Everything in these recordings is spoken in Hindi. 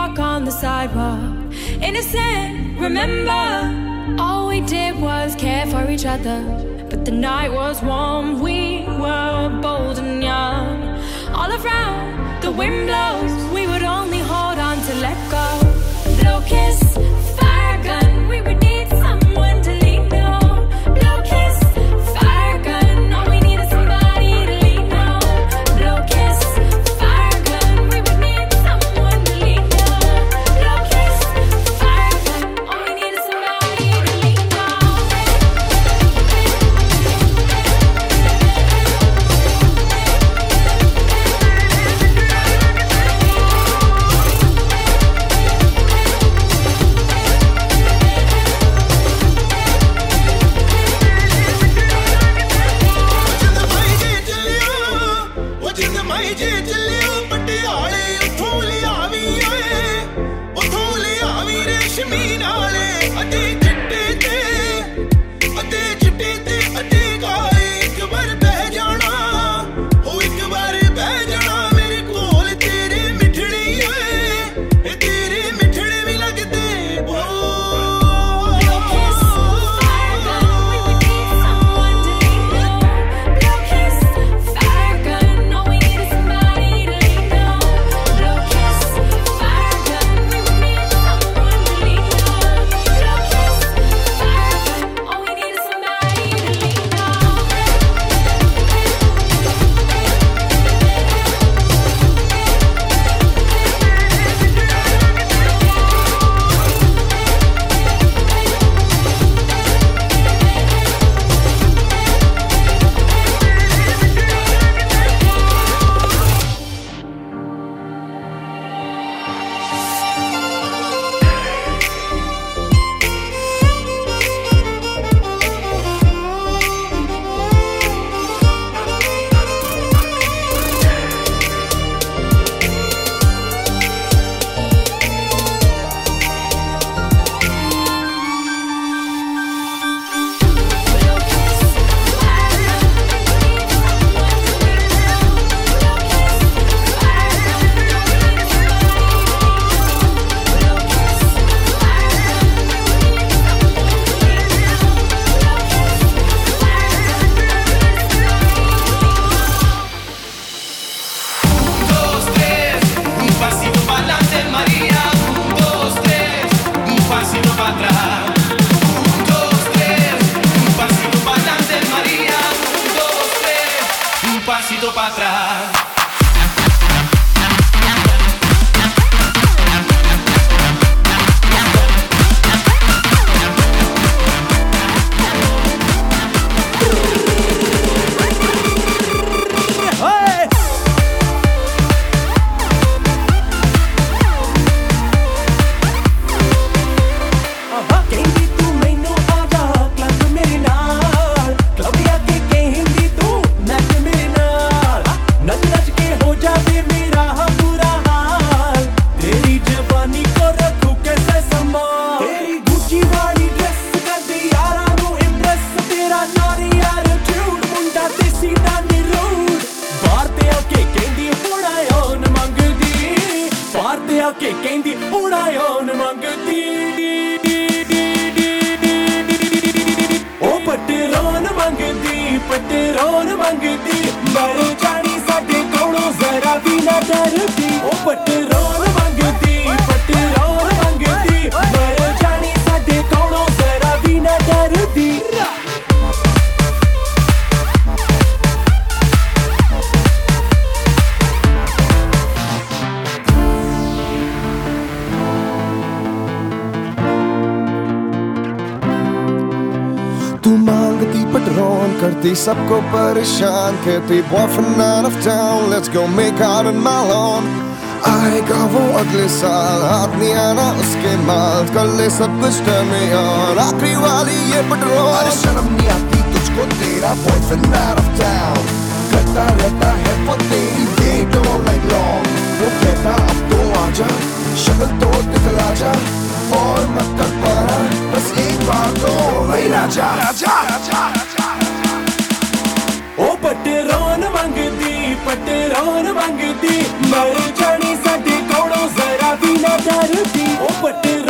walk on the sidewalk, innocent. Remember, all we did was care for each other. But the night was warm, we were bold and young. All around, the wind blows, we would only hold on to let go. Locusts. नीला डर भी ओ बटर ज़िंदगी सबको परेशान कहती boyfriend out of town let's go make out in my lawn आएगा वो अगले साल, हाथ नहीं आना उसके माल कर ले सब कुछ टर्न और आखिरी वाली ये पेट्रोल अरे शर्म नहीं आती तुझको, तेरा बॉयफ्रेंड आउट ऑफ़ टाउन करता रहता है वो तेरी वेट ऑल नाइट लॉन्ग वो कहता, अब तो आजा शक्ल तो निकल आजा और मत कर पारा बस एक बार तो वही राजा राजा राजा। पटरोन मंगती पटरोन मंगती। मर जाने साडे कोड़ों जरा भी ना डरती। ओ पटरोन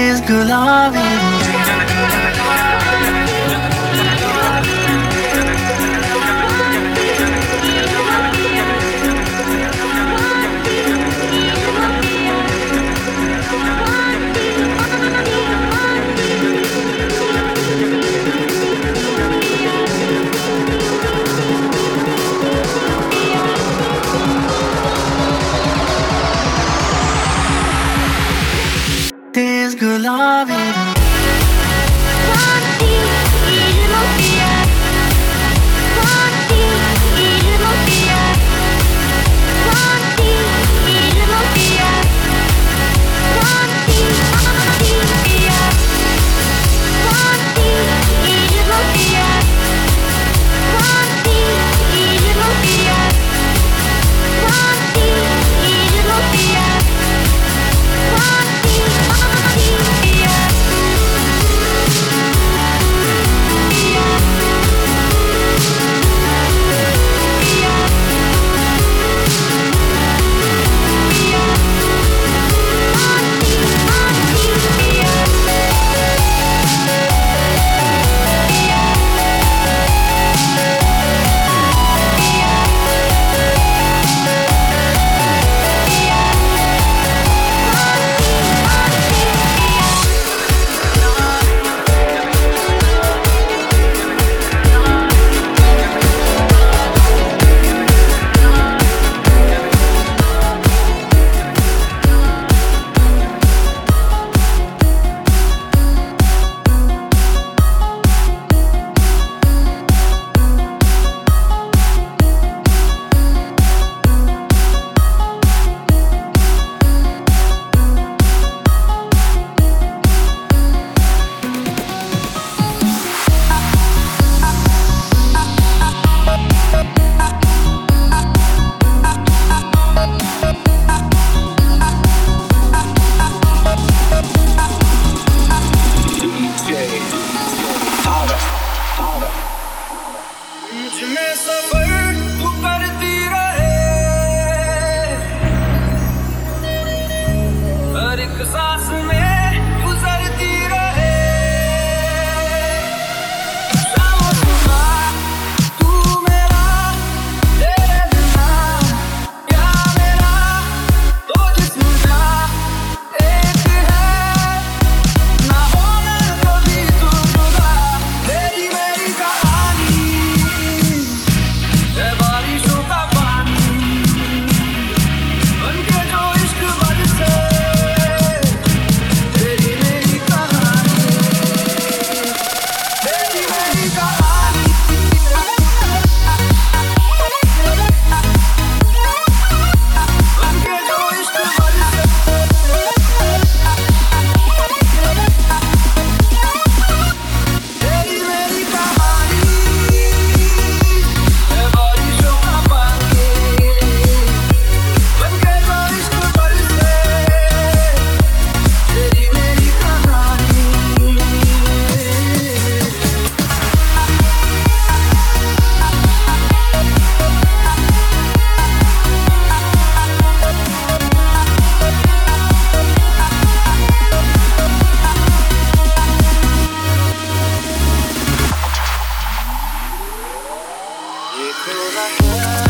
is good loving. through the